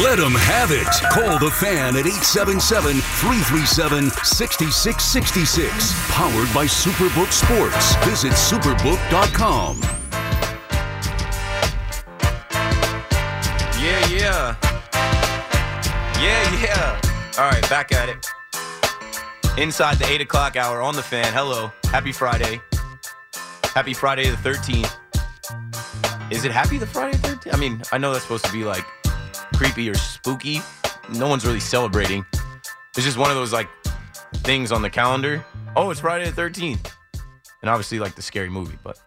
Let them have it. Call the fan at 877 337 6666. Powered by Superbook Sports. Visit superbook.com. Yeah, yeah. Yeah, yeah. All right, back at it. Inside the 8 o'clock hour on the fan. Hello. Happy Friday. Happy Friday the 13th. Is it happy the Friday the 13th? I mean, I know that's supposed to be like creepy or spooky. No one's really celebrating. It's just one of those like things on the calendar. Oh, it's Friday the 13th. And obviously, like the scary movie. But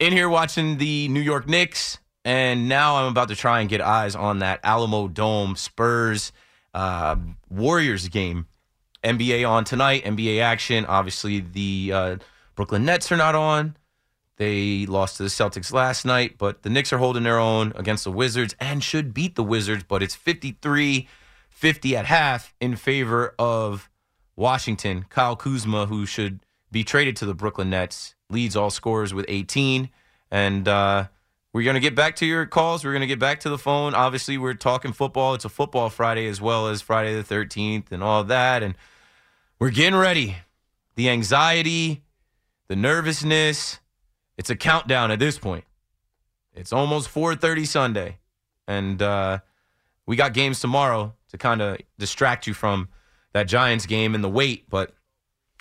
in here watching the New York Knicks. And now I'm about to try and get eyes on that Alamo Dome Spurs uh, Warriors game. NBA on tonight, NBA action. Obviously, the uh, Brooklyn Nets are not on. They lost to the Celtics last night, but the Knicks are holding their own against the Wizards and should beat the Wizards, but it's 53 50 at half in favor of Washington. Kyle Kuzma, who should be traded to the Brooklyn Nets, leads all scorers with 18. And uh, we're going to get back to your calls. We're going to get back to the phone. Obviously, we're talking football. It's a football Friday as well as Friday the 13th and all that. And we're getting ready. The anxiety, the nervousness, it's a countdown at this point. It's almost 4:30 Sunday, and uh, we got games tomorrow to kind of distract you from that Giants game and the wait. But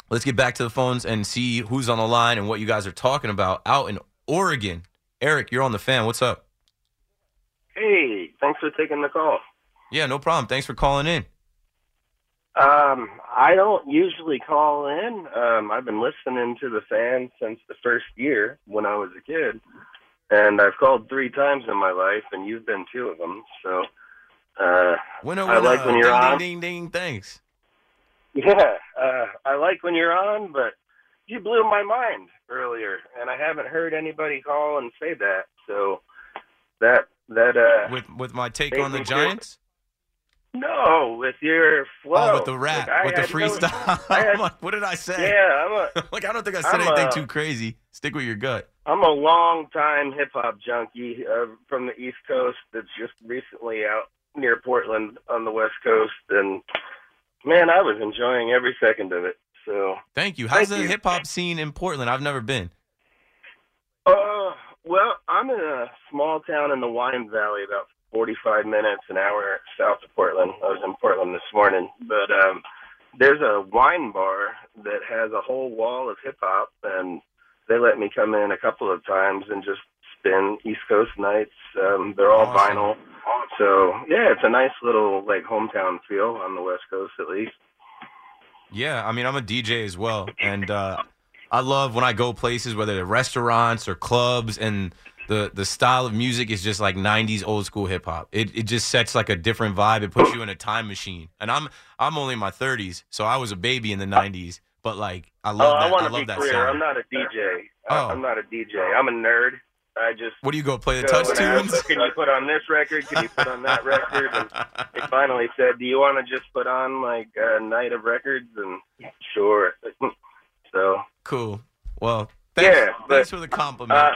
let's get back to the phones and see who's on the line and what you guys are talking about out in Oregon. Eric, you're on the fan. What's up? Hey, thanks for taking the call. Yeah, no problem. Thanks for calling in. Um, I don't usually call in. Um, I've been listening to the fan since the first year when I was a kid, and I've called three times in my life, and you've been two of them. So, uh, Winner, I like when you're ding, on. Ding, ding, ding. Thanks. Yeah, uh, I like when you're on, but you blew my mind earlier, and I haven't heard anybody call and say that. So that that uh, With with my take on the feel- Giants. No, with your flow, Oh, with the rap, Like, I with the had no- freestyle. I had- like, what did I say? yeah, I'm a like I don't think I said I'm, anything uh, too crazy. Stick with your gut. I'm a long time hip hop junkie uh, from the East Coast that's just recently out near Portland on the West Coast, and man, I was enjoying every second of it. So, Thank you. How's Thank the hip hop scene in Portland? I've never been. uh, well, I'm in a small town in the Wine Valley, about 45 minutes, an hour south of Portland. I was in Portland this morning, but um, there's a wine bar that has a whole wall of hip hop, and they let me come in a couple of times and just spin East Coast nights. Um, they're all Awesome. vinyl, so yeah, it's a nice little like hometown feel on the West Coast at least. Yeah, I mean, I'm a DJ as well, and uh, I love when I go places, whether they're restaurants or clubs, and the the style of music is just like '90s old school hip hop. It it just sets like a different vibe. It puts you in a time machine. And I'm I'm only in my 30s, so I was a baby in the '90s. But like, I Oh, love I that. want I to love be that clear. sound. I'm not a DJ. Oh. I'm not a DJ. I'm a nerd. I just what do you go play the touch and ask, tunes? Can you put on this record? Can you put on that record? And they finally said, "Do you want to just put on like a night of records?" And sure. so cool. Well, thanks, Yeah, but, thanks for the compliment. uh,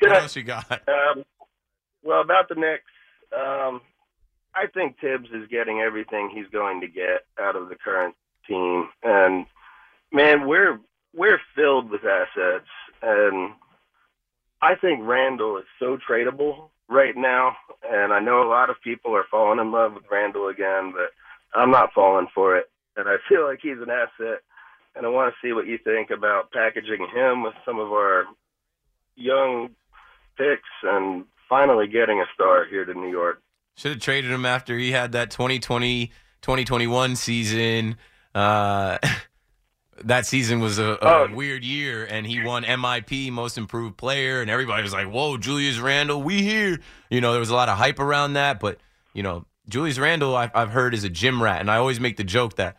what else you got? Um, well, about the Knicks, um, I think Tibbs is getting everything he's going to get out of the current team, and man, we're we're filled with assets, and I think Randle is so tradable right now, and I know a lot of people are falling in love with Randle again, but I'm not falling for it. And I feel like he's an asset, and I want to see what you think about packaging him with some of our young picks and finally getting a star here to New York. Should have traded him after he had that 2020 2021 season. Uh, that season was a, a Oh. weird year, and he won MIP, Most Improved Player, and everybody was like, "Whoa, Julius Randle, we here!" You know, there was a lot of hype around that, but you know, Julius Randle, I've, I've heard is a gym rat, and I always make the joke that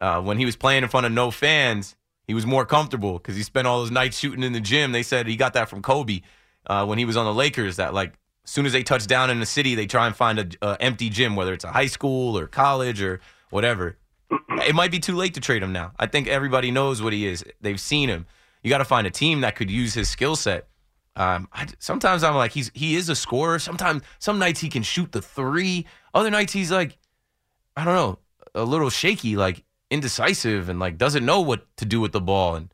uh, when he was playing in front of no fans, he was more comfortable because he spent all those nights shooting in the gym. They said he got that from Kobe uh, when he was on the Lakers. That like, as soon as they touch down in the city, they try and find a, a empty gym, whether it's a high school or college or whatever. It might be too late to trade him now. I think everybody knows what he is. They've seen him. You got to find a team that could use his skill set. Um, I, sometimes I'm like he's he is a scorer. Sometimes some nights he can shoot the three. Other nights he's like I don't know, a little shaky, like indecisive, and like doesn't know what to do with the ball. And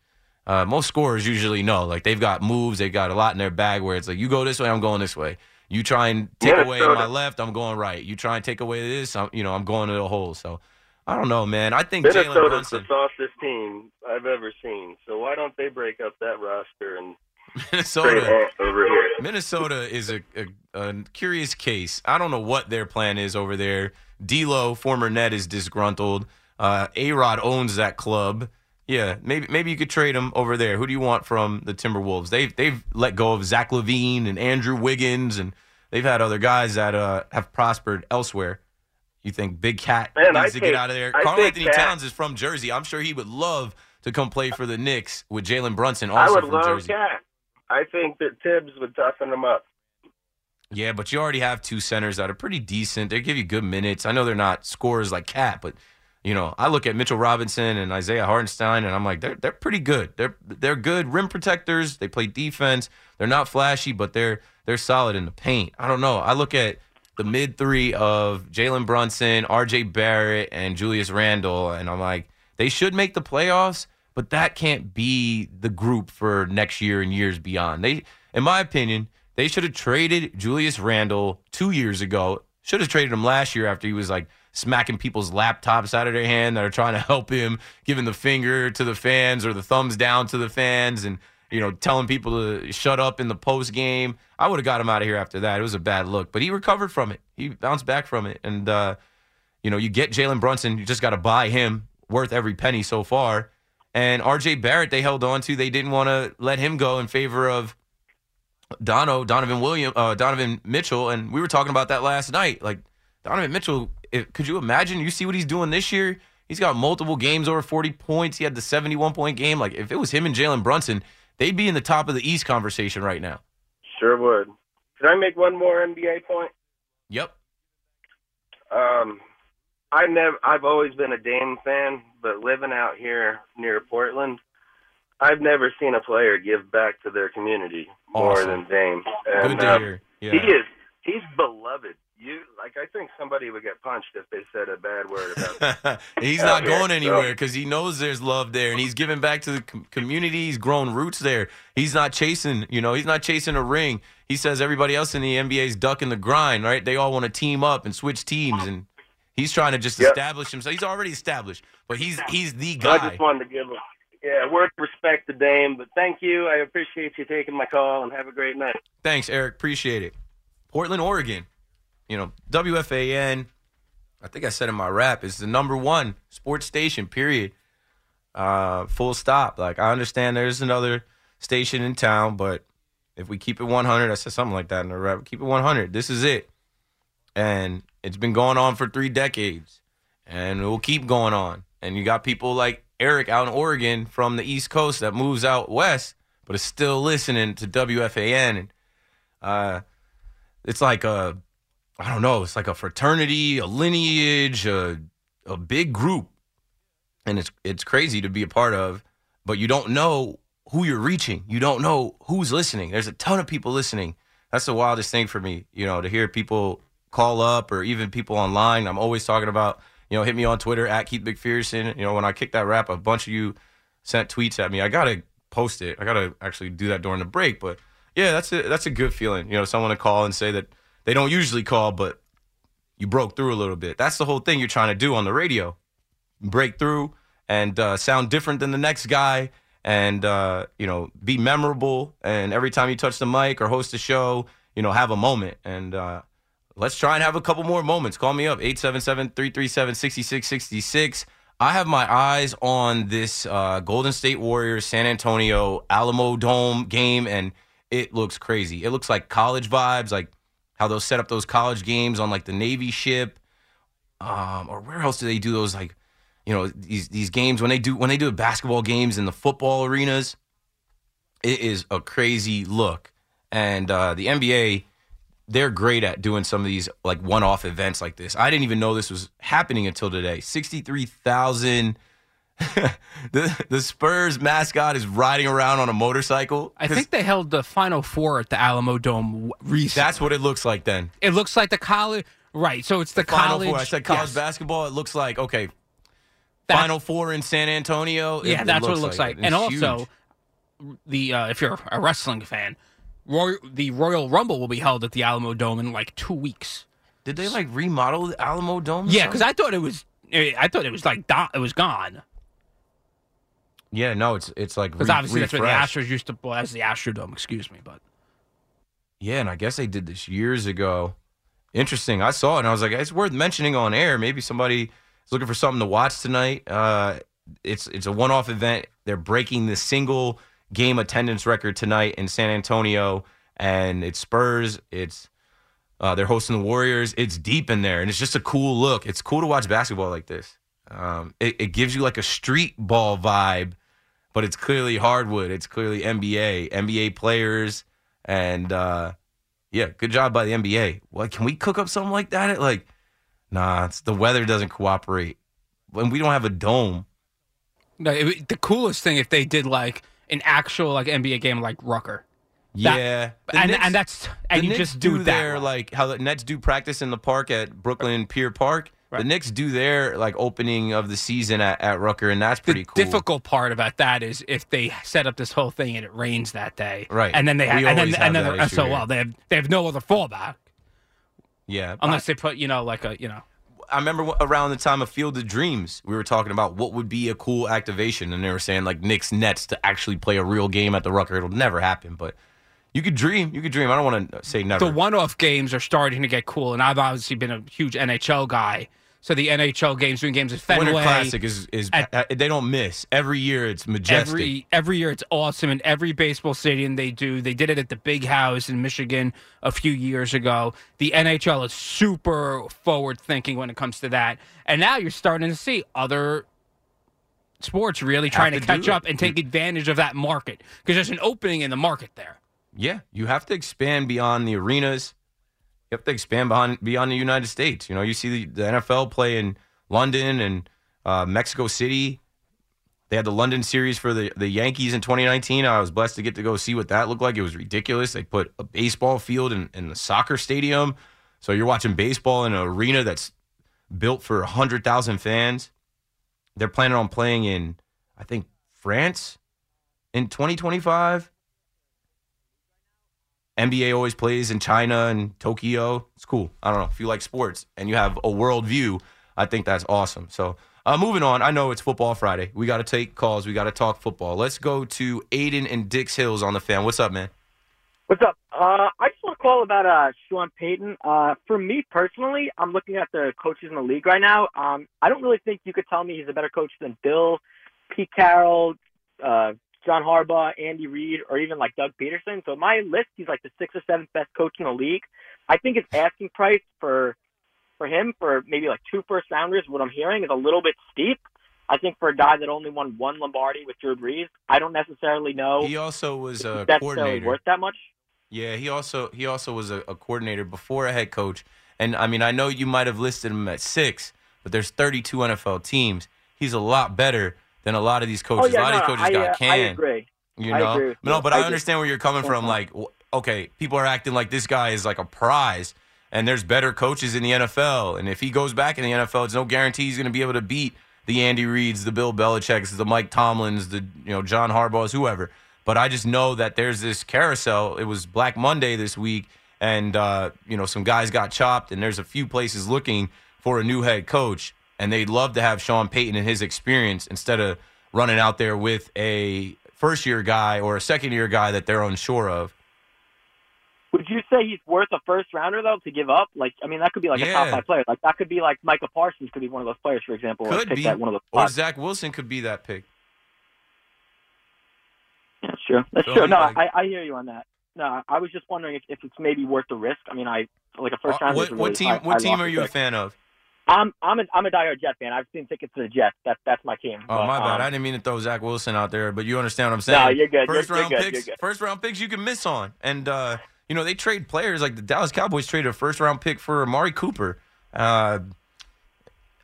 uh, most scorers usually know, like they've got moves, they've got a lot in their bag where it's like you go this way, I'm going this way. You try and take away Minnesota. my left, I'm going right. You try and take away this, I'm, you know, I'm going to the hole. So I don't know, man. I think Jalen Minnesota's the Brunson, softest team I've ever seen. So why don't they break up that roster and Minnesota. Over here? Minnesota is a, a, a curious case. I don't know what their plan is over there. D'Lo, former net, is disgruntled. Uh, A Rod owns that club. Yeah, maybe maybe you could trade him over there. Who do you want from the Timberwolves? They've they've let go of Zach LaVine and Andrew Wiggins, and they've had other guys that uh, have prospered elsewhere. You think Big Cat Man, needs I to get out of there? I Karl Anthony Cat. Towns is from Jersey. I'm sure he would love to come play for the Knicks with Jalen Brunson, I would from love Jersey. Cat. I think that Tibbs would toughen them up. Yeah, but you already have two centers that are pretty decent. They give you good minutes. I know they're not scorers like Cat, but you know, I look at Mitchell Robinson and Isaiah Hartenstein, and I'm like, they're they're pretty good. They're they're good rim protectors. They play defense. They're not flashy, but they're they're solid in the paint. I don't know. I look at the mid three of Jalen Brunson, R.J. Barrett, and Julius Randle, and I'm like, they should make the playoffs, but that can't be the group for next year and years beyond. They, in my opinion, they should have traded Julius Randle two years ago. Should have traded him last year after he was like smacking people's laptops out of their hand that are trying to help him, giving the finger to the fans or the thumbs down to the fans, and you know telling people to shut up in the post game. I would have got him out of here after that. It was a bad look, but he recovered from it. He bounced back from it, and uh, you know you get Jalen Brunson. You just got to buy him, worth every penny so far. And R.J. Barrett, they held on to. They didn't want to let him go in favor of Dono, Donovan William, uh, Donovan Mitchell, and we were talking about that last night. Like Donovan Mitchell, if, could you imagine? You see what he's doing this year. He's got multiple games over forty points. He had the seventy-one point game. Like if it was him and Jalen Brunson, they'd be in the top of the East conversation right now. Sure would. Can I make one more NBA point? Yep. Um, I never. I've always been a Dame fan, but living out here near Portland, I've never seen a player give back to their community more Awesome. than Dame. Good to hear. Yeah. He is. He's beloved. You like? I think somebody would get punched if they said a bad word about. he's not here, going anywhere because he knows there's love there, and he's giving back to the com- community. He's grown roots there. He's not chasing, you know, he's not chasing a ring. He says everybody else in the NBA is ducking the grind, right? They all want to team up and switch teams, and he's trying to just Yep. establish himself. He's already established, but he's he's the So I guy. just wanted to give a yeah word of respect to Dame. But thank you. I appreciate you taking my call and have a great night. Thanks, Eric. Appreciate it. Portland, Oregon. You know, WFAN, I think I said in my rap, is the number one sports station, period. Uh, full stop. Like, I understand there's another station in town, but if we keep it 100, I said something like that in the rap. Keep it 100. This is it. And it's been going on for three decades, and it will keep going on. And you got people like Eric out in Oregon from the East Coast that moves out west, but is still listening to WFAN. And uh, it's like a, I don't know, it's like a fraternity, a lineage, a, a big group, and it's it's crazy to be a part of. But you don't know who you're reaching. You don't know who's listening. There's a ton of people listening. That's the wildest thing for me, you know, to hear people call up or even people online. I'm always talking about, you know, hit me on Twitter at Keith McPherson. You know, when I kicked that rap, a bunch of you sent tweets at me. I gotta post it. I gotta actually do that during the break. But yeah, that's a that's a good feeling. You know, someone to call and say that they don't usually call, but you broke through a little bit. That's the whole thing you're trying to do on the radio. Break through and uh, sound different than the next guy and uh, you know be memorable. And every time you touch the mic or host a show you know have a moment. And uh, let's try and have a couple more moments. Call me up 877-337-6666 i have my eyes on this uh, golden state warriors san antonio alamo dome game and it looks crazy. It looks like college vibes like how they'll set up those college games on like the navy ship. Um, or where else do they do those like you know these these games? When they do when they do basketball games in the football arenas it is a crazy look. And uh, the nba they're great at doing some of these like one-off events like this. I didn't even know this was happening until today. 63000 the, the spurs mascot is riding around on a motorcycle I think they held the Final Four at the Alamo Dome recently. that's what it looks like then it looks like the college. Right. So it's the final college. four i said college yes. basketball it looks like okay That's- final four in san antonio Yeah, that's what it looks like. It's And also, huge. the uh, if you're a wrestling fan, Roy, the Royal Rumble will be held at the Alamo Dome in like two weeks. Did they like remodel the Alamo Dome? Yeah, because? I thought it was. I thought it was like it was gone yeah, no, it's it's like because re- obviously that's where the. Astros used to. Well, that's the Astrodome. Excuse me, but Yeah, and I guess they did this years ago. Interesting. I saw it and I was like, it's worth mentioning on air. Maybe somebody is looking for something to watch tonight. Uh, it's it's a one off event. They're breaking the single game attendance record tonight in San Antonio, and it's Spurs. It's uh, they're hosting the Warriors. It's deep in there, and it's just a cool look. It's cool to watch basketball like this. Um, it, it gives you like a street ball vibe, but it's clearly hardwood. It's clearly NBA, NBA players, and uh, yeah, good job by the NBA. What can we cook up something like that? At like, nah, it's, the weather doesn't cooperate. and we don't have a dome, no, it, the coolest thing if they did like an actual like NBA game like Rucker. That- yeah, and Knicks- and that's and you Knicks just do, do that their like how the Nets do practice in the park at Brooklyn Pier Park. The. Knicks do their like opening of the season at, at Rucker, and that's the pretty cool. The difficult part about that is if they set up this whole thing and it rains that day, Right. And then they have, and then always and then that they're- issue so here. well they have they have no other fallback yeah, unless they put you know like a you know I remember around the time of Field of Dreams, we were talking about what would be a cool activation, and they were saying like Knicks Nets to actually play a real game at the Rucker. It'll never happen, but you could dream. You could dream. I don't want to say never. the one-off games are starting to get cool, and I've obviously been a huge NHL guy. So the NHL games, doing games at Fenway, Winter Classic is is at- they don't miss every year. It's majestic. every every year it's awesome. In every baseball stadium they do, they did it at the Big House in Michigan a few years ago. The NHL is super forward thinking when it comes to that, and now you're starting to see other sports really trying to, to catch up and take advantage of that market because there's an opening in the market there. Yeah, you have to expand beyond the arenas. You have to expand beyond beyond the United States. You know, you see the, the NFL play in London and uh, Mexico City. They had the London series for the, the Yankees in 2019. I was blessed to get to go see what that looked like. It was ridiculous. They put a baseball field in, in the soccer stadium. So you're watching baseball in an arena that's built for 100,000 fans. They're planning on playing in, I think, France in 2025. NBA always plays in China and Tokyo. It's cool. I don't know. If you like sports and you have a world view, I think that's awesome. So, uh, moving on. I know it's Football Friday. We got to take calls. We got to talk football. Let's go to Aiden and Dix Hills on the fan. What's up, man? What's up? Uh, I just want to call about uh, Sean Payton. Uh, for me personally, I'm looking at the coaches in the league right now. Um, I don't really think you could tell me he's a better coach than Bill, Pete Carroll, uh, John Harbaugh, Andy Reid, or even like Doug Pederson. So my list, he's like the sixth or seventh best coach in the league. I think his asking price for for him for maybe like two first rounders, what I'm hearing is a little bit steep. I think for a guy that only won one Lombardi with Drew Brees, I don't necessarily know He also was a coordinator. worth that much. Yeah, he also he also was a, a coordinator before a head coach. And I mean, I know you might have listed him at six, but there's 32 NFL teams. He's a lot better than a lot of these coaches. oh yeah, a lot no, of these coaches I, got uh, I canned. agree. You I know, agree no, but I I, understand where you're coming from. Mhm. Like, okay, people are acting like this guy is like a prize, and there's better coaches in the NFL. And if he goes back in the NFL, it's no guarantee he's going to be able to beat the Andy Reids, the Bill Belichick's, the Mike Tomlins, the you know John Harbaugh's, whoever. But I just know that there's this carousel. It was Black Monday this week, and uh, you know some guys got chopped, and there's a few places looking for a new head coach, and they'd love to have Sean Payton and his experience instead of running out there with a first year guy or a second year guy that they're unsure of. Would you say he's worth a first rounder though to give up? Like, I mean, that could be like a top five player. Like that could be like Micah Parsons could be one of those players, for example. Could be, at one of those or spots. Zach Wilson could be that pick. Yeah, That's true. That's So, true. No, like- I, I hear you on that. No, I was just wondering if, if it's maybe worth the risk. I mean, I like a first Uh, round. what, what team? What team are you a fan of? I'm I'm a I'm a diehard Jet fan. I've seen tickets to the Jets. That's that's my team. Oh But, my bad. um, I didn't mean to throw Zach Wilson out there, but you understand what I'm saying. No, you're good. First You're- you're round good. picks. First round picks you can miss on, and uh, you know they trade players like the Dallas Cowboys traded a first round pick for Amari Cooper. Uh,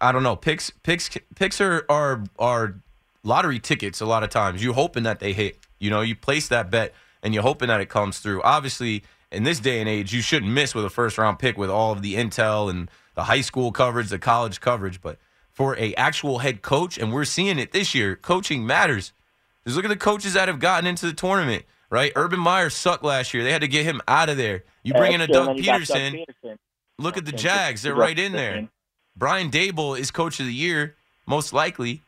I don't know. Picks picks picks are are are lottery tickets. A lot of times you're hoping that they hit. You know, you place that bet and you're hoping that it comes through. Obviously, in this day and age, you shouldn't miss with a first round pick with all of the intel and the high school coverage, the college coverage. But for a actual head coach, and we're seeing it this year, coaching matters. Just look at the coaches that have gotten into the tournament. Right, Urban Meyer sucked last year. They had to get him out of there. You bring in a. Doug you got Pederson. Pederson. Look at the Jags; they're right in there. Brian Daboll is coach of the year, most likely.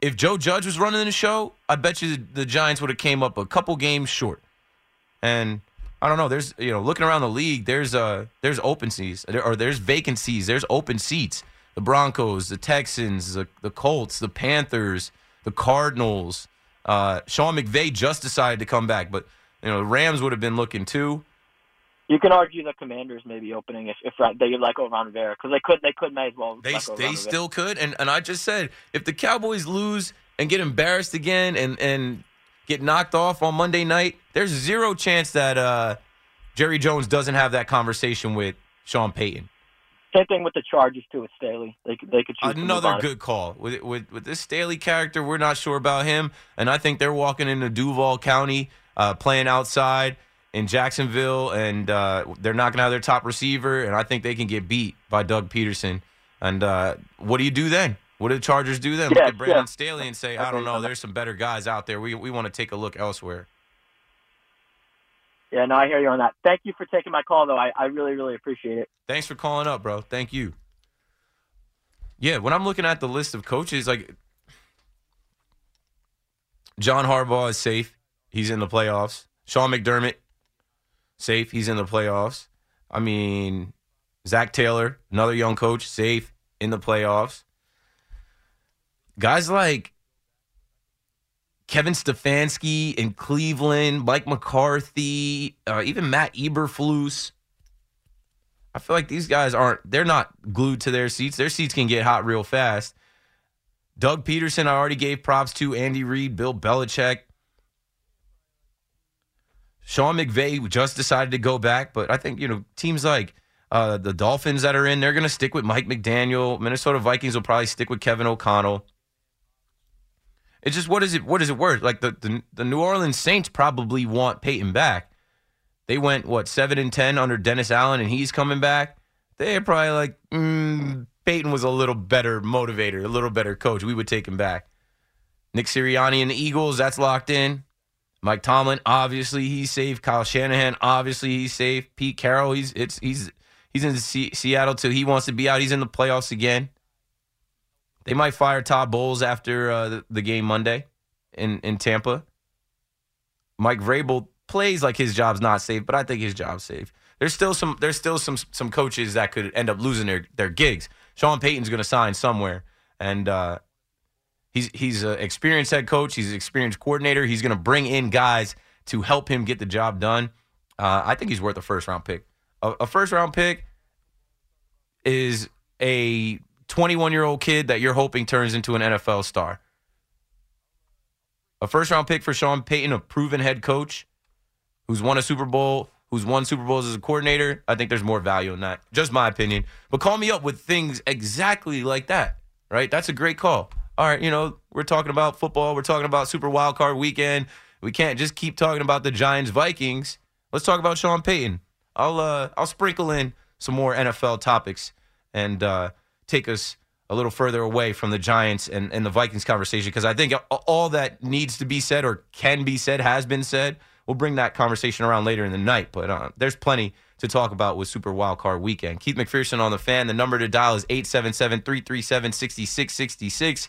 If Joe Judge was running the show, I bet you the Giants would have came up a couple games short. And I don't know. There's you know looking around the league, there's uh there's open seats or there's vacancies. There's open seats. The Broncos, the Texans, the, the Colts, the Panthers, the Cardinals. Uh, Sean McVay just decided to come back, but you know the Rams would have been looking too. You can argue the Commanders may be opening if if they let go Ron Rivera because they could they could may as well. They they still could, and and I just said if the Cowboys lose and get embarrassed again and and get knocked off on Monday night, there's zero chance that uh, Jerry Jones doesn't have that conversation with Sean Payton. Same thing with the Chargers too with Staley. They could they could choose Another good call with with with this Staley character. We're not sure about him, and I think they're walking into Duval County, uh, playing outside in Jacksonville, and uh, they're knocking out their top receiver, and I think they can get beat by Doug Pederson. And uh, what do you do then? What do the Chargers do then? Yeah, Look at Brandon yeah. Staley and say, I I don't know, there's some better guys out there. We we want to take a look elsewhere. Yeah, no, I hear you on that. Thank you for taking my call though. I, I really really appreciate it. Thanks for calling up, bro. Thank you. Yeah, when I'm looking at the list of coaches, like John Harbaugh is safe. He's in the playoffs. Sean McDermott, safe. He's in the playoffs. I mean, Zach Taylor, another young coach, safe in the playoffs. Guys like Kevin Stefanski in Cleveland, Mike McCarthy, uh, even Matt Eberflus. I feel like these guys aren't, they're not glued to their seats. Their seats can get hot real fast. Doug Pederson, I already gave props to. Andy Reid, Bill Belichick. Sean McVay just decided to go back, but I think, you know, teams like uh, the Dolphins that are in, they're going to stick with Mike McDaniel. Minnesota Vikings will probably stick with Kevin O'Connell. It's just what is it? What is it worth? Like the, the the New Orleans Saints probably want Payton back. They went what seven and ten under Dennis Allen, and he's coming back. They're probably like mm, Payton was a little better motivator, a little better coach. We would take him back. Nick Sirianni and the Eagles, that's locked in. Mike Tomlin, obviously he's safe. Kyle Shanahan, obviously he's safe. Pete Carroll, he's it's he's he's in Se- Seattle too. He wants to be out. He's in the playoffs again. They might fire Todd Bowles after uh, the, game Monday in in Tampa. Mike Vrabel plays like his job's not safe, but I think his job's safe. There's still some there's still some some coaches that could end up losing their their gigs. Sean Payton's going to sign somewhere, and uh, he's he's an experienced head coach. He's an experienced coordinator. He's going to bring in guys to help him get the job done. Uh, I think he's worth a first round pick. A, a first round pick is a 21 year old kid that you're hoping turns into an NFL star. A first round pick for Sean Payton, a proven head coach who's won a Super Bowl, who's won Super Bowls as a coordinator. I think there's more value in that. Just my opinion. But call me up with things exactly like that, right? That's a great call. All right, you know, we're talking about football, we're talking about Super Wild Card weekend. We can't just keep talking about the Giants Vikings. Let's talk about Sean Payton. I'll uh I'll sprinkle in some more NFL topics and uh take us a little further away from the Giants and, and the Vikings conversation because I think all that needs to be said or can be said has been said. we'll bring that conversation around later in the night. But uh, there's plenty to talk about with Super Wild Card Weekend. Keith McPherson on the fan. The number to dial is 877 337 6666.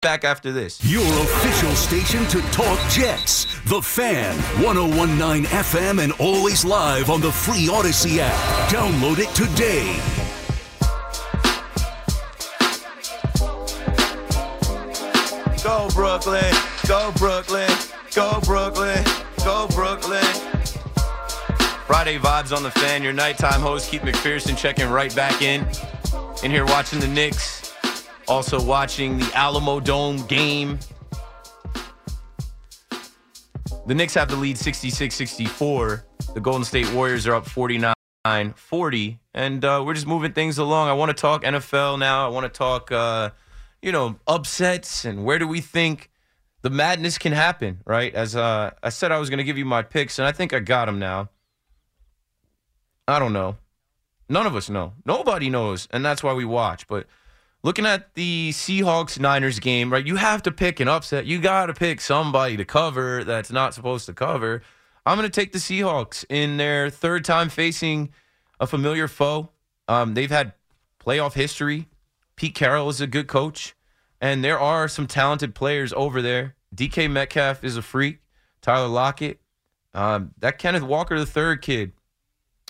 back after this. Your official station to talk Jets. The Fan, 1019 FM, and always live on the free Odyssey app. Download it today. Go Brooklyn, go Brooklyn, go Brooklyn, go Brooklyn. Friday vibes on the fan. Your nighttime host Keith McPherson checking right back in. In here watching the Knicks, also watching the Alamo Dome game. The Knicks have the lead 66-64. The Golden State Warriors are up 49-40, and uh, we're just moving things along. I want to talk NFL now. I want to talk. Uh, you know, upsets and where do we think the madness can happen, right? As uh, I said, I was going to give you my picks, and I think I got them now. I don't know. None of us know. Nobody knows, and that's why we watch. But looking at the Seahawks Niners game, right, you have to pick an upset. You got to pick somebody to cover that's not supposed to cover. I'm going to take the Seahawks in their third time facing a familiar foe. Um, they've had playoff history. Pete Carroll is a good coach, and there are some talented players over there. DK Metcalf is a freak. Tyler Lockett, um, that Kenneth Walker the third kid,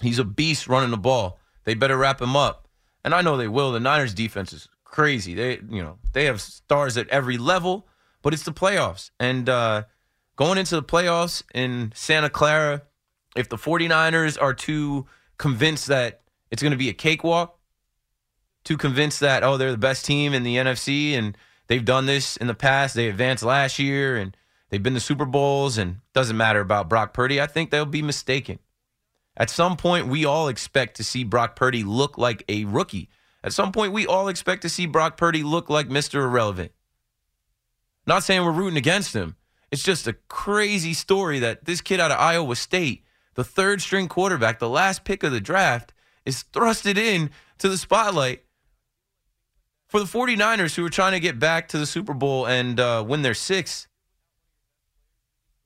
he's a beast running the ball. They better wrap him up, and I know they will. The Niners defense is crazy. They, you know, they have stars at every level, but it's the playoffs, and uh, going into the playoffs in Santa Clara, if the 49ers are too convinced that it's going to be a cakewalk too convinced that oh they're the best team in the NFC and they've done this in the past. They advanced last year and they've been to Super Bowls and doesn't matter about Brock Purdy. I think they'll be mistaken. At some point, we all expect to see Brock Purdy look like a rookie. At some point, we all expect to see Brock Purdy look like Mr. Irrelevant. Not saying we're rooting against him. It's just a crazy story that this kid out of Iowa State, the third string quarterback, the last pick of the draft, is thrusted in to the spotlight for the 49ers who are trying to get back to the Super Bowl and uh, win their sixth.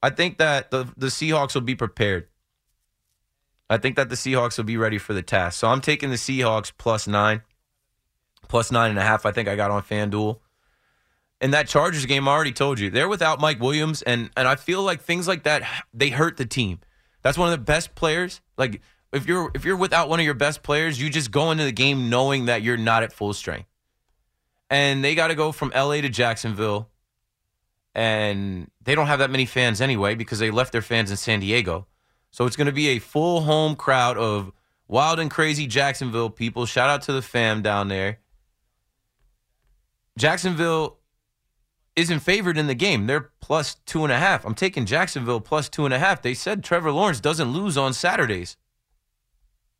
I think that the the Seahawks will be prepared. I think that the Seahawks will be ready for the task. So I'm taking the Seahawks plus nine, plus nine and a half. I think I got on FanDuel. And that Chargers game, I already told you, they're without Mike Williams, and and I feel like things like that they hurt the team. That's one of the best players. Like if you're if you're without one of your best players, you just go into the game knowing that you're not at full strength. And they got to go from LA to Jacksonville and they don't have that many fans anyway because they left their fans in San Diego. So it's going to be a full home crowd of wild and crazy Jacksonville people. Shout out to the fam down there. Jacksonville isn't favored in the game. They're plus two and a half. I'm taking Jacksonville plus two and a half. They said Trevor Lawrence doesn't lose on Saturdays.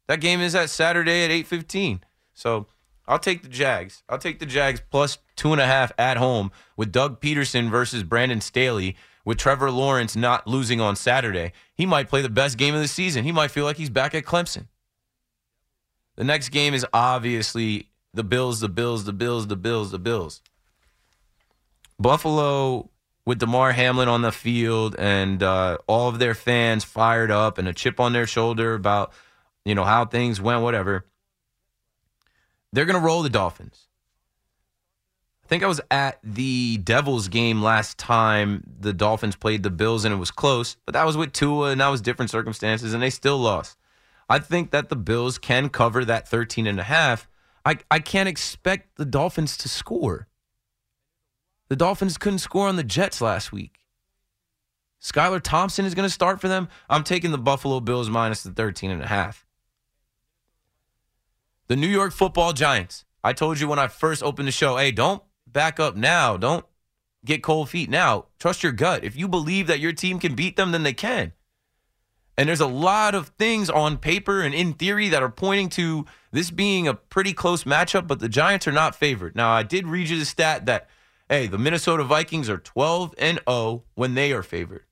That game is at Saturday at 8:15. So I'll take the Jags. I'll take the Jags plus two and a half at home with Doug Pederson versus Brandon Staley. With Trevor Lawrence not losing on Saturday, he might play the best game of the season. He might feel like he's back at Clemson. The next game is obviously the Bills, the Bills, the Bills, the Bills, the Bills. Buffalo with Damar Hamlin on the field and uh, all of their fans fired up and a chip on their shoulder about you know how things went, whatever. They're going to roll the Dolphins. I think I was at the Devils game last time the Dolphins played the Bills and it was close, but that was with Tua and that was different circumstances and they still lost. I think that the Bills can cover that 13 and a half. I, I can't expect the Dolphins to score. The Dolphins couldn't score on the Jets last week. Skylar Thompson is going to start for them. I'm taking the Buffalo Bills minus the 13 and a half. The New York Football Giants. I told you when I first opened the show, hey, don't back up now. Don't get cold feet now. Trust your gut. If you believe that your team can beat them, then they can. And there's a lot of things on paper and in theory that are pointing to this being a pretty close matchup, but the Giants are not favored. Now, I did read you the stat that, hey, the Minnesota Vikings are 12 and 0 when they are favored.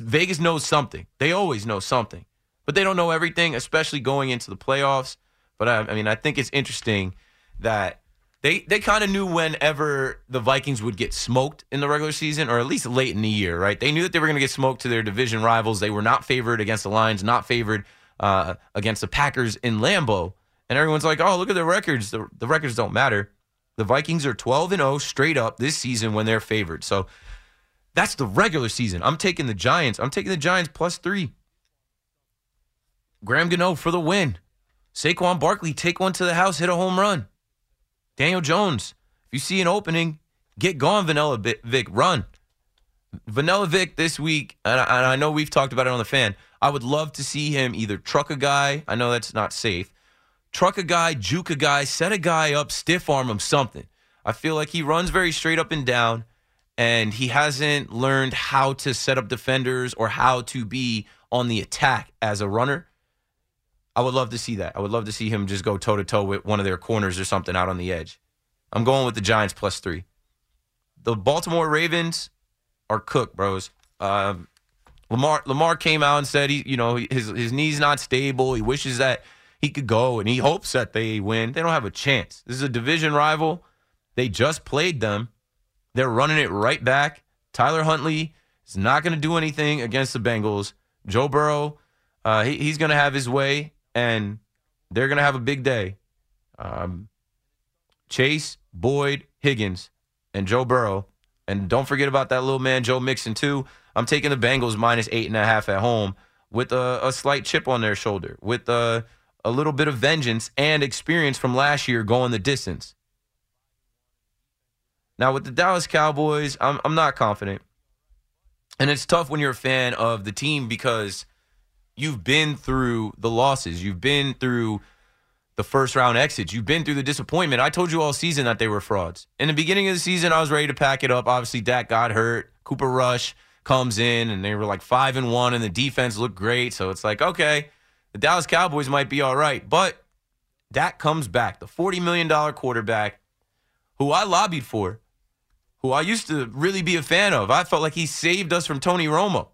Vegas knows something. They always know something, but they don't know everything, especially going into the playoffs. But I, I mean, I think it's interesting that they they kind of knew whenever the Vikings would get smoked in the regular season, or at least late in the year, right? They knew that they were going to get smoked to their division rivals. They were not favored against the Lions, not favored uh, against the Packers in Lambeau. And everyone's like, "Oh, look at the records. The, the records don't matter." The Vikings are 12 and 0 straight up this season when they're favored. So that's the regular season. I'm taking the Giants. I'm taking the Giants plus three. Graham Gano for the win. Saquon Barkley take one to the house, hit a home run. Daniel Jones, if you see an opening, get gone, Vanilla Vic, run. Vanilla Vic this week, and I, and I know we've talked about it on the fan. I would love to see him either truck a guy. I know that's not safe. Truck a guy, juke a guy, set a guy up, stiff arm him, something. I feel like he runs very straight up and down, and he hasn't learned how to set up defenders or how to be on the attack as a runner. I would love to see that. I would love to see him just go toe to toe with one of their corners or something out on the edge. I'm going with the Giants plus three. The Baltimore Ravens are cooked, bros. Um, Lamar Lamar came out and said he, you know, his his knee's not stable. He wishes that he could go, and he hopes that they win. They don't have a chance. This is a division rival. They just played them. They're running it right back. Tyler Huntley is not going to do anything against the Bengals. Joe Burrow, uh, he, he's going to have his way and they're going to have a big day. Um, Chase, Boyd, Higgins, and Joe Burrow. And don't forget about that little man, Joe Mixon, too. I'm taking the Bengals minus eight and a half at home with a, a slight chip on their shoulder, with a, a little bit of vengeance and experience from last year going the distance. Now, with the Dallas Cowboys, I'm, I'm not confident. And it's tough when you're a fan of the team because – you've been through the losses. You've been through the first round exits. You've been through the disappointment. I told you all season that they were frauds. In the beginning of the season, I was ready to pack it up. Obviously, Dak got hurt. Cooper Rush comes in, and they were like five and one, and the defense looked great. So it's like, okay, the Dallas Cowboys might be all right. But Dak comes back, the $40 million quarterback who I lobbied for, who I used to really be a fan of. I felt like he saved us from Tony Romo.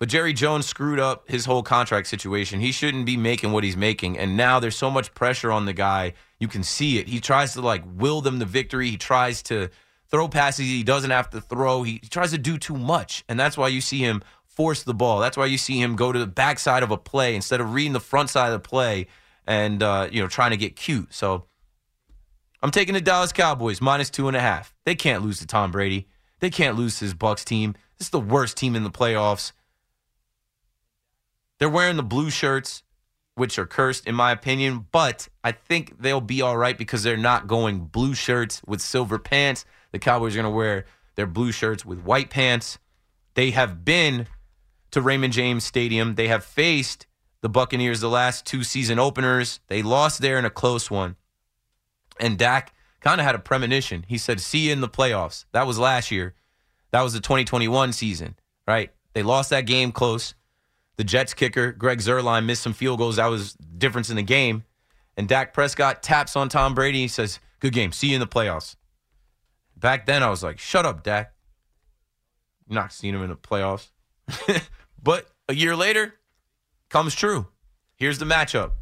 But Jerry Jones screwed up his whole contract situation. He shouldn't be making what he's making. And now there's so much pressure on the guy. You can see it. He tries to like will them the victory. He tries to throw passes he doesn't have to throw. He tries to do too much, and that's why you see him force the ball. That's why you see him go to the backside of a play instead of reading the front side of the play and uh, you know trying to get cute. So I'm taking the Dallas Cowboys minus two and a half. They can't lose to Tom Brady. They can't lose to his Bucs team. This is the worst team in the playoffs. They're wearing the blue shirts, which are cursed in my opinion, but I think they'll be all right because they're not going blue shirts with silver pants. The Cowboys are going to wear their blue shirts with white pants. They have been to Raymond James Stadium. They have faced the Buccaneers the last two season openers. They lost there in a close one. And Dak kind of had a premonition. He said, See you in the playoffs. That was last year. That was the 2021 season, right? They lost that game close. The Jets kicker, Greg Zuerlein, missed some field goals. That was difference in the game. And Dak Prescott taps on Tom Brady. He says, Good game. See you in the playoffs. Back then, I was like, Shut up, Dak. Not seeing him in the playoffs. but a year later, comes true. Here's the matchup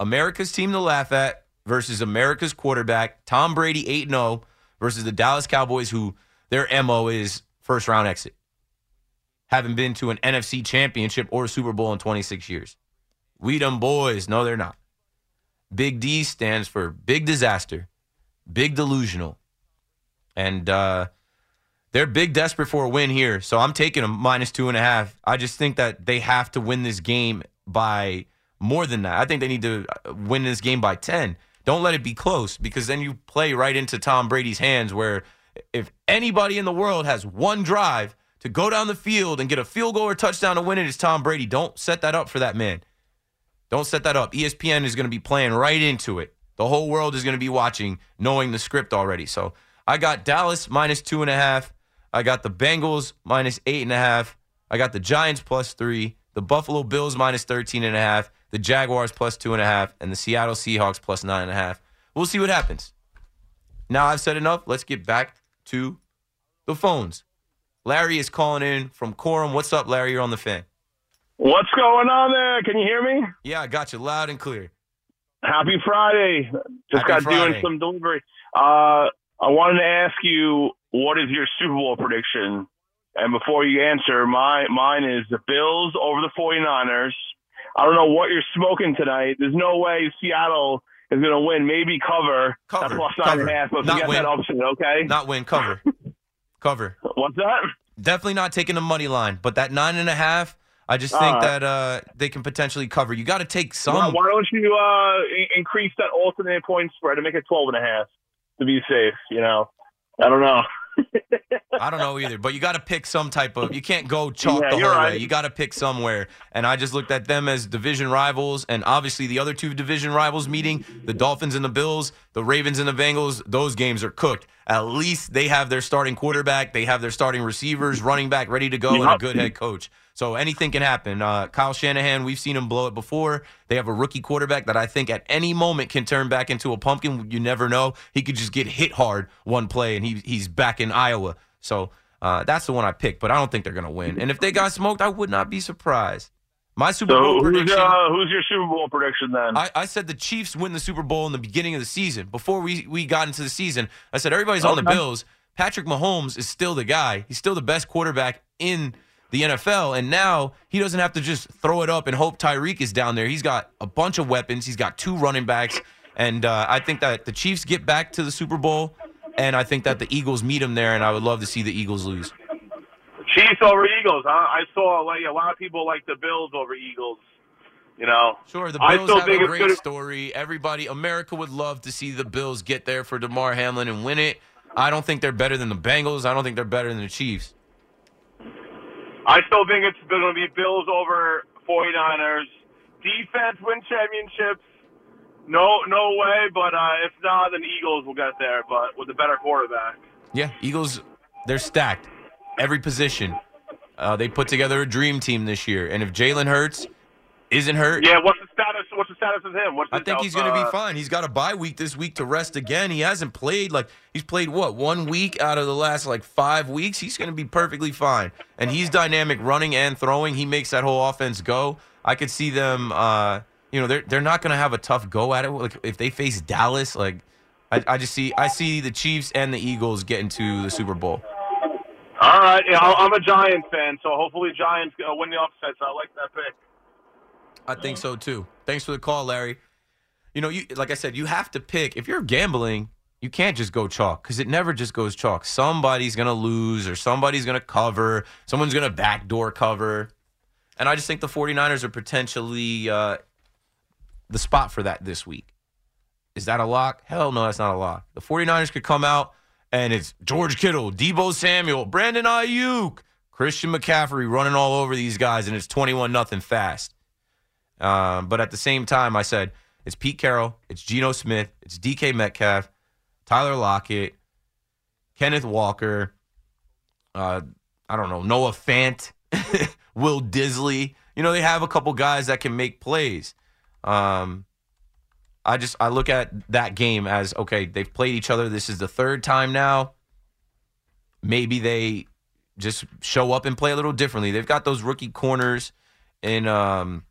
America's team to laugh at versus America's quarterback, Tom Brady 8 0 versus the Dallas Cowboys, who their MO is first round exit. Haven't been to an NFC championship or Super Bowl in 26 years. We them boys. No, they're not. Big D stands for big disaster, big delusional. And uh, they're big desperate for a win here. So I'm taking them minus two and a half. I just think that they have to win this game by more than that. I think they need to uh, win this game by 10. Don't let it be close because then you play right into Tom Brady's hands where if anybody in the world has one drive to go down the field and get a field goal or touchdown to win it's Tom Brady. Don't set that up for that man. Don't set that up. ESPN is going to be playing right into it. The whole world is going to be watching, knowing the script already. So I got Dallas minus two and a half. I got the Bengals minus eight and a half. I got the Giants plus three, the Buffalo Bills minus 13 and a half, the Jaguars plus two and a half, and the Seattle Seahawks plus nine and a half. We'll see what happens. Now I've said enough. Let's get back to the phones. Larry is calling in from Quorum. What's up, Larry? You're on the fan. What's going on there? Can you hear me? Yeah, I got you loud and clear. Happy Friday. Just Happy got Friday. doing some delivery. Uh, I wanted to ask you what is your Super Bowl prediction? And before you answer, my mine is the Bills over the 49ers. I don't know what you're smoking tonight. There's no way Seattle is going to win. Maybe cover, Cover, at plus nine and a cover. half, but Not forget win. that upset, okay? Not win, cover. cover. What's that? Definitely not taking the money line, but that nine and a half, I just think right. that uh, they can potentially cover. You got to take some. Why, why don't you uh, increase that alternate point spread and make it 12 and a half to be safe, you know? I don't know. I don't know either, but you got to pick some type of. You can't go chalk Yeah, the whole right. way. You got to pick somewhere. And I just looked at them as division rivals, and obviously the other two division rivals meeting, the Dolphins and the Bills, the Ravens and the Bengals. Those games are cooked. At least they have their starting quarterback, they have their starting receivers, running back ready to go, and a good head coach. So anything can happen. Uh, Kyle Shanahan, we've seen him blow it before. They have a rookie quarterback that I think at any moment can turn back into a pumpkin. You never know. He could just get hit hard one play, and he he's back in Iowa. So uh, that's the one I picked, but I don't think they're going to win. And if they got smoked, I would not be surprised. My Super So Bowl who's, prediction. uh, who's your Super Bowl prediction then? I, I said the Chiefs win the Super Bowl in the beginning of the season. Before we, we got into the season, I said everybody's on the Bills. Patrick Mahomes is still the guy. He's still the best quarterback in the NFL. And now he doesn't have to just throw it up and hope Tyreek is down there. He's got a bunch of weapons. He's got two running backs. And uh, I think that the Chiefs get back to the Super Bowl. And I think that the Eagles meet them there. And I would love to see the Eagles lose. Chiefs over Eagles. Huh? I saw like a lot of people like the Bills over Eagles. You know, Sure, the Bills have a great story. Everybody, America would love to see the Bills get there for Damar Hamlin and win it. I don't think they're better than the Bengals. I don't think they're better than the Chiefs. I still think it's going to be Bills over 49ers. Defense win championships. No, no way. But uh, if not, then Eagles will get there. But with a better quarterback. Yeah, Eagles, they're stacked. Every position. Uh, they put together a dream team this year. And if Jalen Hurts isn't hurt, Yeah. What's the status? What's the status of him? What's I think health, he's going to be uh, fine. He's got a bye week this week to rest again. He hasn't played like he's played what one week out of the last like five weeks. He's going to be perfectly fine, and he's dynamic running and throwing. He makes that whole offense go. I could see them. Uh, you know, they're they're not going to have a tough go at it. Like if they face Dallas, like I, I just see I see the Chiefs and the Eagles getting to the Super Bowl. All right, yeah, I'm a Giants fan, so hopefully Giants uh, win the upsets. I like that pick. I think so too. Thanks for the call, Larry. You know, you like I said, you have to pick. If you're gambling, you can't just go chalk because it never just goes chalk. Somebody's gonna lose or somebody's gonna cover. Someone's gonna backdoor cover. And I just think the 49ers are potentially uh, the spot for that this week. Is that a lock? Hell no, that's not a lock. The 49ers could come out and it's George Kittle, Deebo Samuel, Brandon Aiyuk, Christian McCaffrey running all over these guys, and it's 21 nothing fast. Um, but at the same time, I said it's Pete Carroll, it's Geno Smith, it's DK Metcalf, Tyler Lockett, Kenneth Walker, uh, I don't know, Noah Fant, Will Dissly. You know, they have a couple guys that can make plays. Um, I just I look at that game as okay, they've played each other. This is the third time now. Maybe they just show up and play a little differently. They've got those rookie corners in um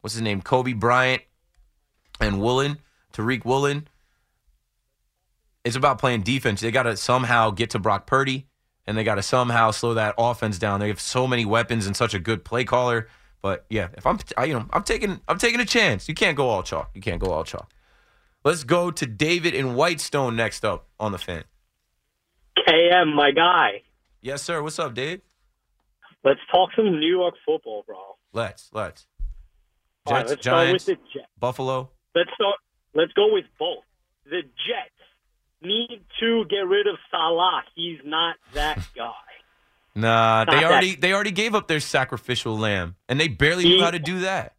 what's his name? Coby Bryant and Woolen, Tariq Woolen. It's about playing defense. They got to somehow get to Brock Purdy, and they got to somehow slow that offense down. They have so many weapons and such a good play caller. But yeah, if I'm, I, you know, I'm taking, I'm taking a chance. You can't go all chalk. You can't go all chalk. Let's go to David in Whitestone next up on the fan. KM, my guy. Yes, sir. What's up, Dave? Let's talk some New York football, bro. Let's, let's. All right, Jets, let's start with the Jets. Buffalo. Let's start. Let's go with both. The Jets need to get rid of Saleh. He's not that guy. Nah, Not they already they already gave up their sacrificial lamb, and they barely knew how to do that.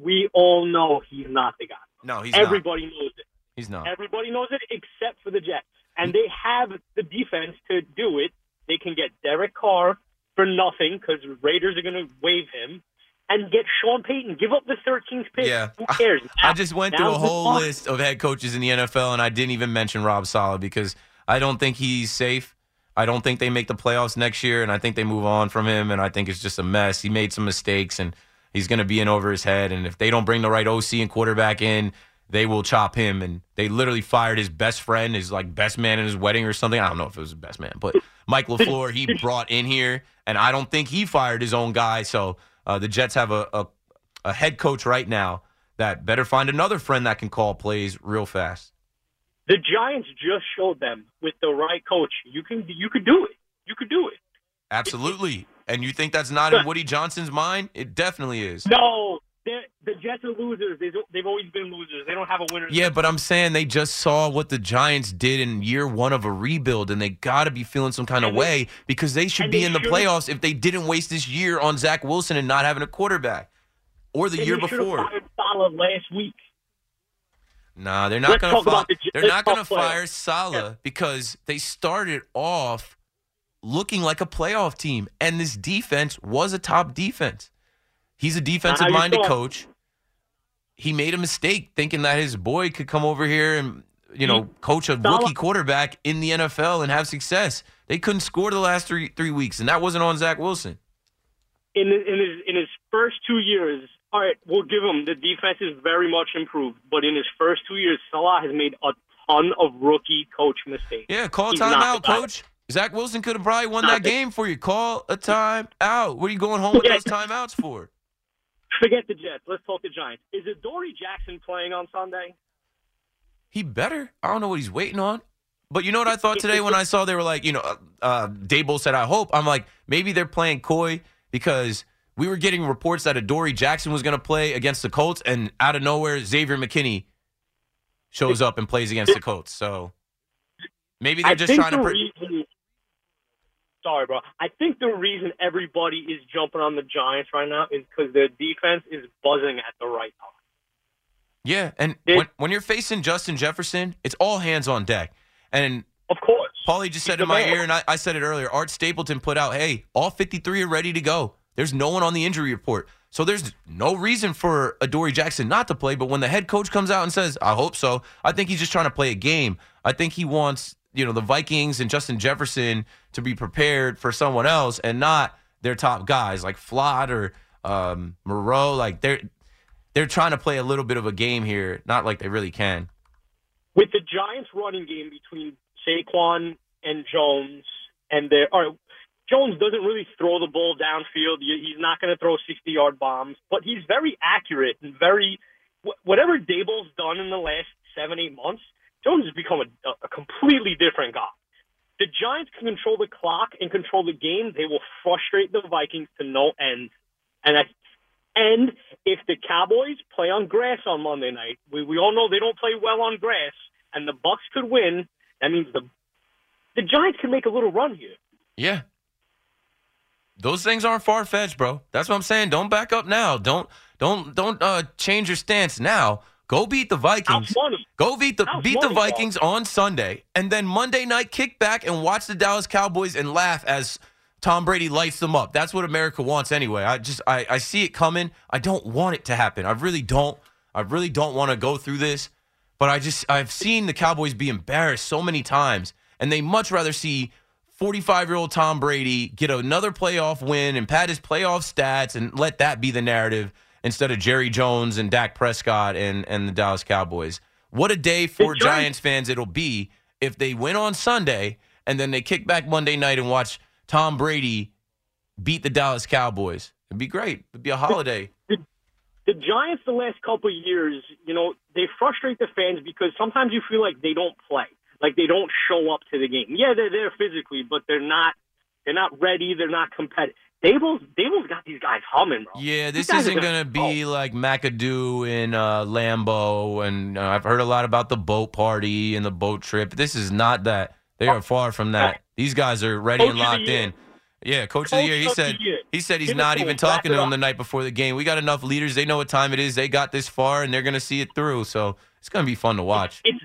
We all know he's not the guy. No, he's not. Everybody knows it. He's not. Everybody knows it except for the Jets. And they have the defense to do it. They can get Derek Carr for nothing because Raiders are going to waive him and get Sean Payton. Give up the 13th pick. Yeah. Who cares? I just went through a whole list of head coaches in the NFL, and I didn't even mention Rob Saleh because I don't think he's safe. I don't think they make the playoffs next year, and I think they move on from him. And I think it's just a mess. He made some mistakes, and he's going to be in over his head. And if they don't bring the right OC and quarterback in, they will chop him. And they literally fired his best friend, his like best man in his wedding or something. I don't know if it was his best man, but Mike LaFleur he brought in here, and I don't think he fired his own guy. So uh, the Jets have a, a a head coach right now that better find another friend that can call plays real fast. The Giants just showed them with the right coach, you can you could do it. You could do it. Absolutely. And you think that's not in Woody Johnson's mind? It definitely is. No, the Jets are losers. They, they've always been losers. They don't have a winner. Yeah, but I'm saying they just saw what the Giants did in year one of a rebuild, and they got to be feeling some kind of they- way because they should be in the playoffs if they didn't waste this year on Zach Wilson and not having a quarterback, or the And year before. Saleh last week. Nah, they're not going to about the- they're not going to fire Saleh because they started off looking like a playoff team, and this defense was a top defense. He's a defensive minded coach. He made a mistake thinking that his boy could come over here and you know mm-hmm. coach a rookie quarterback in the NFL and have success. They couldn't score the last three three weeks, and that wasn't on Zach Wilson. in in his in his first two years, all right, we'll give him the defense is very much improved. But in his first two years, Saleh has made a ton of rookie coach mistakes. Yeah, call He's timeout, guy. Zach Wilson could have probably won that game for you. Call a time out. What are you going home with those timeouts for? Forget the Jets. Let's talk the Giants. Is it Dory Jackson playing on Sunday? He better. I don't know what he's waiting on. But you know what I thought today when I saw they were like, you know, uh, uh, Daboll said, I hope. I'm like, maybe they're playing coy because we were getting reports that Adoree Jackson was going to play against the Colts, and out of nowhere, Xavier McKinney shows up and plays against the Colts. So maybe they're I just trying to. Pre- reason, sorry, bro. I think the reason everybody is jumping on the Giants right now is because their defense is buzzing at the right time. yeah, and It- when, when you're facing Justin Jefferson, it's all hands on deck. And Of course. Paulie just said in my man. ear, and I, I said it earlier. Art Stapleton put out, "Hey, all 53 are ready to go. There's no one on the injury report, so there's no reason for Adoree Jackson not to play. But when the head coach comes out and says, "I hope so," I think he's just trying to play a game. I think he wants you know the Vikings and Justin Jefferson to be prepared for someone else and not their top guys like Flott or um, Moreau. Like they're they're trying to play a little bit of a game here, not like they really can. with the Giants' running game between Saquon and Jones, and their all right, Jones doesn't really throw the ball downfield. He's not going to throw 60 yard bombs, but he's very accurate and very whatever Daboll's done in the last seven eight months. Jones has become a, a completely different guy. The Giants can control the clock and control the game. They will frustrate the Vikings to no end. And I, and if the Cowboys play on grass on Monday night, we, we all know they don't play well on grass, and the Bucs could win. That means the the Giants can make a little run here. Yeah. Those things aren't far fetched, bro. That's what I'm saying. Don't back up now. Don't don't don't uh change your stance now. Go beat the Vikings. Go beat the beat the Vikings on Sunday, and then Monday night kick back and watch the Dallas Cowboys and laugh as Tom Brady lights them up. That's what America wants anyway. I just I, I see it coming. I don't want it to happen. I really don't. I really don't want to go through this. But I just I've seen the Cowboys be embarrassed so many times, and they much rather see 45 year old Tom Brady get another playoff win and pad his playoff stats and let that be the narrative instead of Jerry Jones and Dak Prescott and, and the Dallas Cowboys. What a day for The Giants- fans it'll be if they win on Sunday and then they kick back Monday night and watch Tom Brady beat the Dallas Cowboys. It'd be great. It'd be a holiday. the Giants the last couple of years, you know, they frustrate the fans because sometimes you feel like they don't play, like they don't show up to the game. Yeah, they're there physically, but they're not. They're not ready. They're not competitive. Daboll's Daboll's got these guys humming, bro. Yeah, this isn't going to be like McAdoo in uh, Lambeau, and uh, I've heard a lot about the boat party and the boat trip. This is not that. They are far from that. These guys are ready Coach and locked in. Yeah, coach, of the year. He said year. he said he's Give not even talking to them the night before the game. We got enough leaders. They know what time it is. They got this far, and they're to see it through. So it's to be fun to watch. It's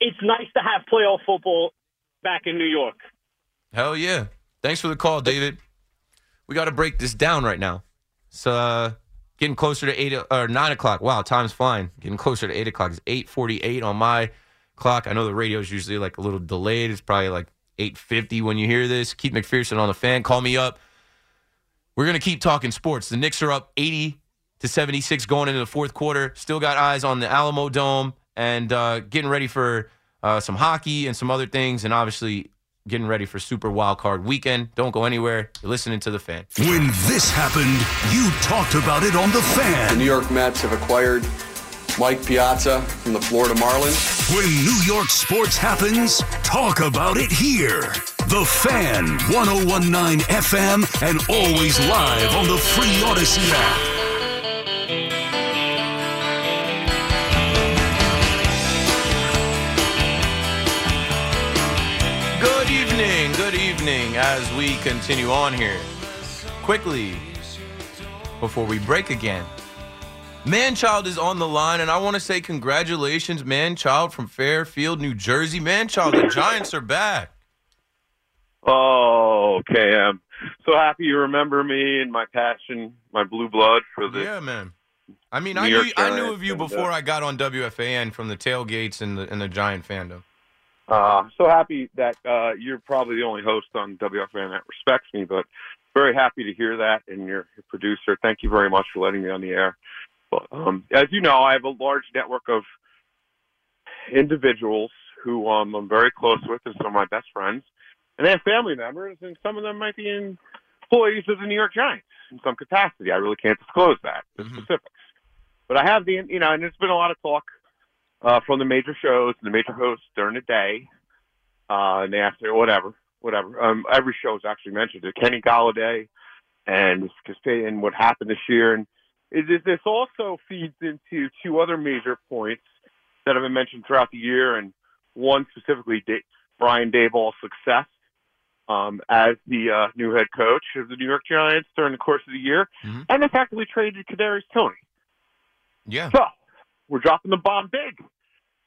it's nice to have playoff football back in New York. Hell yeah. Thanks for the call, David. We got to break this down right now. So, uh, getting closer to eight or 9 o'clock. Wow, time's flying. Getting closer to 8 o'clock. It's 8.48 on my clock. I know the radio's usually like a little delayed. It's probably like 8.50 when you hear this. Keith McPherson on the fan. Call me up. We're to keep talking sports. The Knicks are up 80 to 76 going into the fourth quarter. Still got eyes on the Alamodome and uh, getting ready for uh, some hockey and some other things. And obviously, getting ready for Super Wild Card Weekend. Don't go anywhere. You're listening to the fan. When this happened, you talked about it on The Fan. The New York Mets have acquired Mike Piazza from the Florida Marlins. When New York sports happens, talk about it here. The Fan, 1019 FM, and always live on the free Audacy app. Evening. As we continue on here. Quickly, before we break again, Manchild is on the line, and I want to say congratulations, Manchild from Fairfield, New Jersey. Manchild, the Giants are back. Oh, okay. I'm so happy you remember me and my passion, my blue blood for the. Yeah, man. I mean, New I York knew, I knew of you uh, before I got on WFAN from the tailgates and the and the Giant fandom. Uh, so happy that uh, you're probably the only host on WFAN that respects me, but very happy to hear that. And your, your producer, thank you very much for letting me on the air. But um, as you know, I have a large network of individuals who um, I'm very close with, and some of my best friends, and they have family members, and some of them might be employees of the New York Giants in some capacity. I really can't disclose that the specifics, but I have the you know, and there's been a lot of talk uh, from the major shows and the major hosts during the day, uh, and the after whatever, whatever. Um, every show is actually mentioned. Kenny Golladay and and what happened this year, and it, it, this also feeds into two other major points that have been mentioned throughout the year, and one specifically, da- Brian Daboll's success um, as the uh, new head coach of the New York Giants during the course of the year, and the fact that we traded Kadarius Toney. Yeah. So we're dropping the bomb big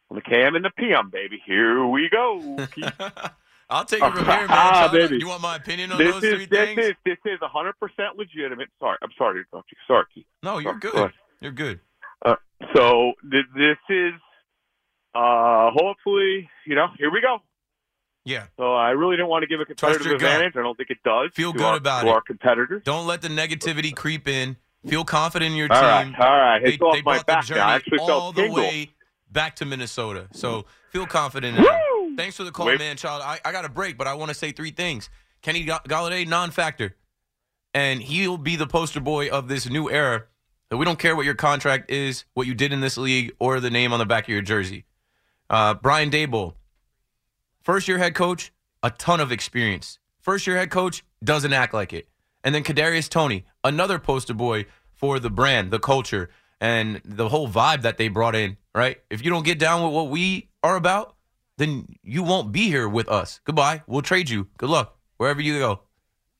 on the KM and the PM, baby. Here we go. I'll take it from here, man. Ah, baby. You want my opinion on this those is, three this things? Is, this is 100% legitimate. Sorry, I'm sorry to interrupt you. Sorry, Keith. No, you're good. Go. You're good. Uh, so th- this is uh, hopefully, you know, here we go. Yeah. So I really didn't want to give a competitive advantage. I don't think it does. Feel good our, about to it. our competitors. Don't let the negativity creep in. Feel confident in your All team. right, all right. They, off they my back the. I actually all felt the tingle. way back to Minnesota. So feel confident in him. Thanks for the call, Wait. man, child. I, I got a break, but I want to say three things. Kenny Golladay, non-factor, and he'll be the poster boy of this new era. That we don't care what your contract is, what you did in this league, or the name on the back of your jersey. Uh, Brian Daboll, first year head coach, a ton of experience. First year head coach doesn't act like it. And then Kadarius Toney, another poster boy for the brand, the culture, and the whole vibe that they brought in. Right? If you don't get down with what we are about, then you won't be here with us. Goodbye. We'll trade you. Good luck wherever you go.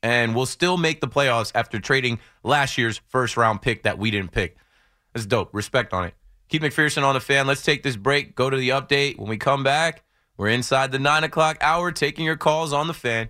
And we'll still make the playoffs after trading last year's first round pick that we didn't pick. That's dope. Respect on it. Keith McPherson on the fan. Let's take this break. Go to the update. When we come back, we're inside the nine o'clock hour taking your calls on the fan.